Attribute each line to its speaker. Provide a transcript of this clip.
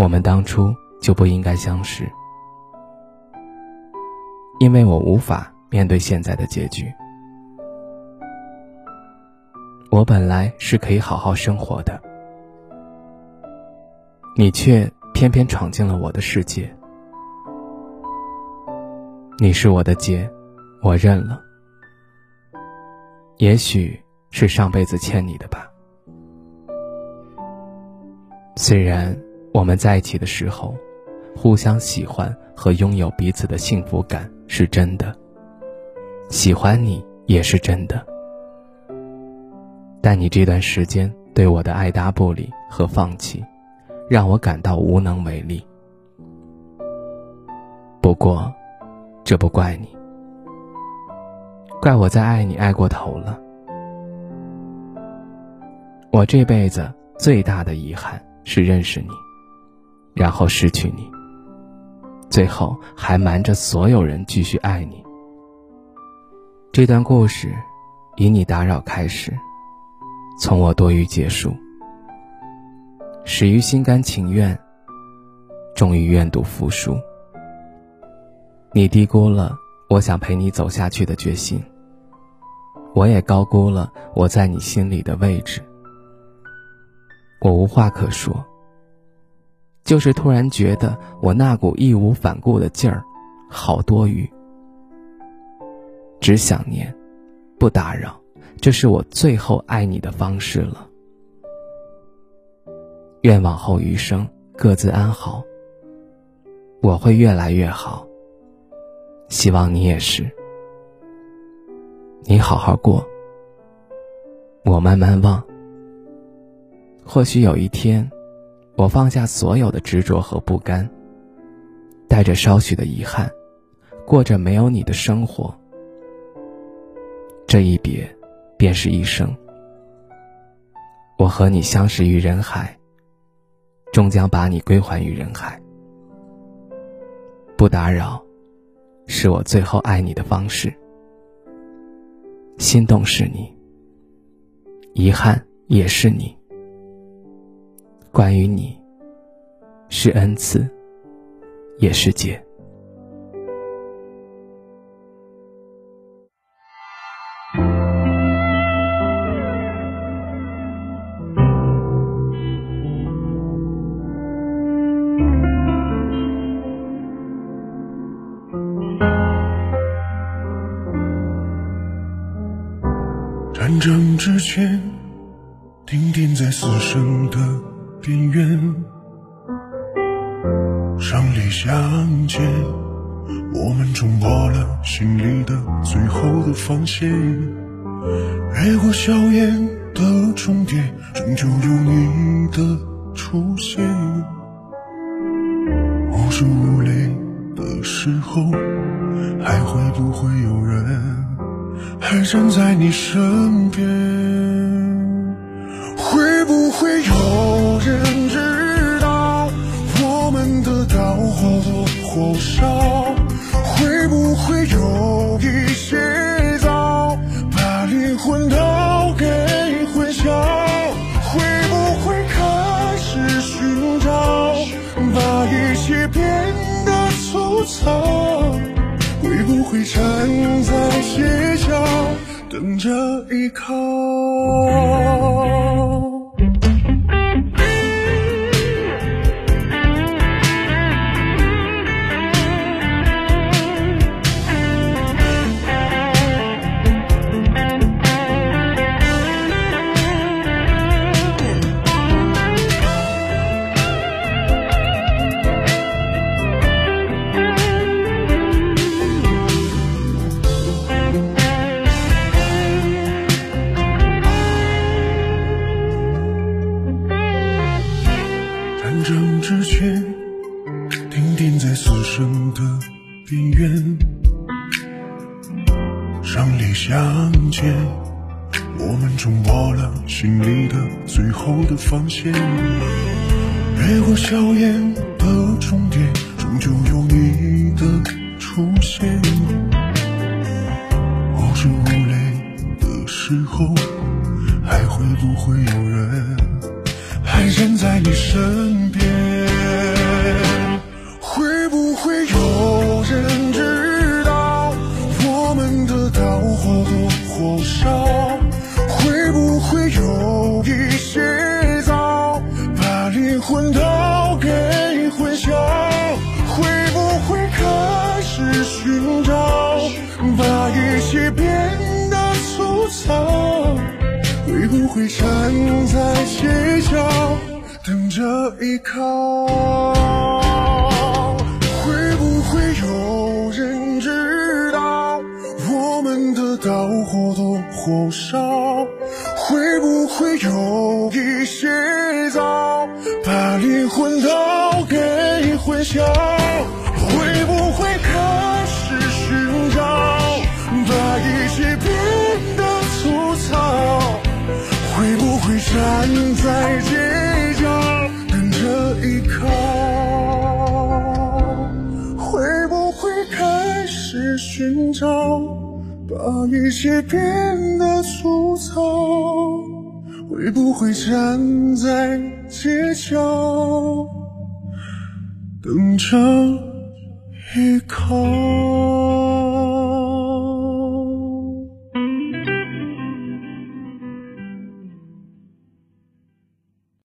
Speaker 1: 我们当初就不应该相识，因为我无法面对现在的结局。我本来是可以好好生活的，你却偏偏闯进了我的世界。你是我的劫，我认了。也许是上辈子欠你的吧。虽然我们在一起的时候，互相喜欢和拥有彼此的幸福感是真的，喜欢你也是真的，但你这段时间对我的爱答不理和放弃，让我感到无能为力。不过，这不怪你，怪我在爱你爱过头了。我这辈子最大的遗憾。是认识你，然后失去你，最后还瞒着所有人继续爱你。这段故事以你打扰开始，从我多余结束，始于心甘情愿，终于愿赌服输。你低估了我想陪你走下去的决心，我也高估了我在你心里的位置。我无话可说，就是突然觉得我那股义无反顾的劲儿，好多余。只想念，不打扰，这是我最后爱你的方式了。愿往后余生各自安好。我会越来越好，希望你也是。你好好过，我慢慢忘。或许有一天，我放下所有的执着和不甘，带着稍许的遗憾，过着没有你的生活。这一别，便是一生。我和你相识于人海，终将把你归还于人海。不打扰，是我最后爱你的方式。心动是你，遗憾也是你。关于你，是恩赐，也是劫。
Speaker 2: 战争之前，定点在死神的。边缘，胜利相见，我们冲破了心里的最后的防线，越过硝烟的终点，终究有你的出现。无数无泪的时候，还会不会有人还站在你身边？会不会站在街角等着依靠？战争之前，停停在死神的边缘。让利相见，我们冲破了心里的最后的防线。越过硝烟的终点，终究有你的出现。无声无泪的时候，还会不会有人还站在你身？少？会不会有一些早把灵魂都给混淆？会不会开始寻找，把一切变得粗糙？会不会站在街角等着依靠？会不会有人知道我们的道火烧？会不会有一些早把灵魂都给混淆？会不会开始寻找，把一切变得粗糙？会不会站在街角等着依靠？会不会开始寻找，把一切变得粗糙？会不会站在街角等着依靠？